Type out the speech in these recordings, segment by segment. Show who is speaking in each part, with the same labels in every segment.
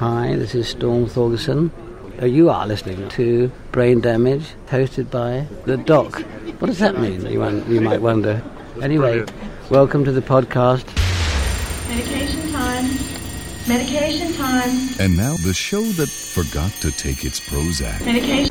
Speaker 1: Hi, this is Storm Thorgerson. Uh, you are listening to Brain Damage, hosted by the Doc. What does that mean? You, won- you might wonder. Anyway, welcome to the podcast.
Speaker 2: Medication time. Medication time.
Speaker 3: And now the show that forgot to take its Prozac.
Speaker 2: Medication.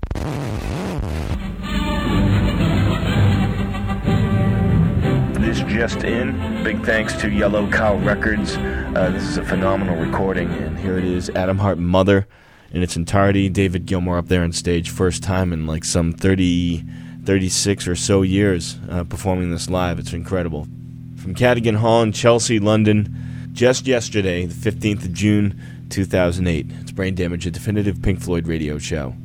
Speaker 4: Just in. Big thanks to Yellow Cow Records. Uh, this is a phenomenal recording, and here it is Atom Heart Mother in its entirety. David Gilmour up there on stage, first time in like some 30, 36 or so years uh, performing this live. It's incredible. From Cadogan Hall in Chelsea, London, just yesterday, the 15th of June, 2008. It's Brain Damage, a definitive Pink Floyd radio show.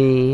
Speaker 1: Bye.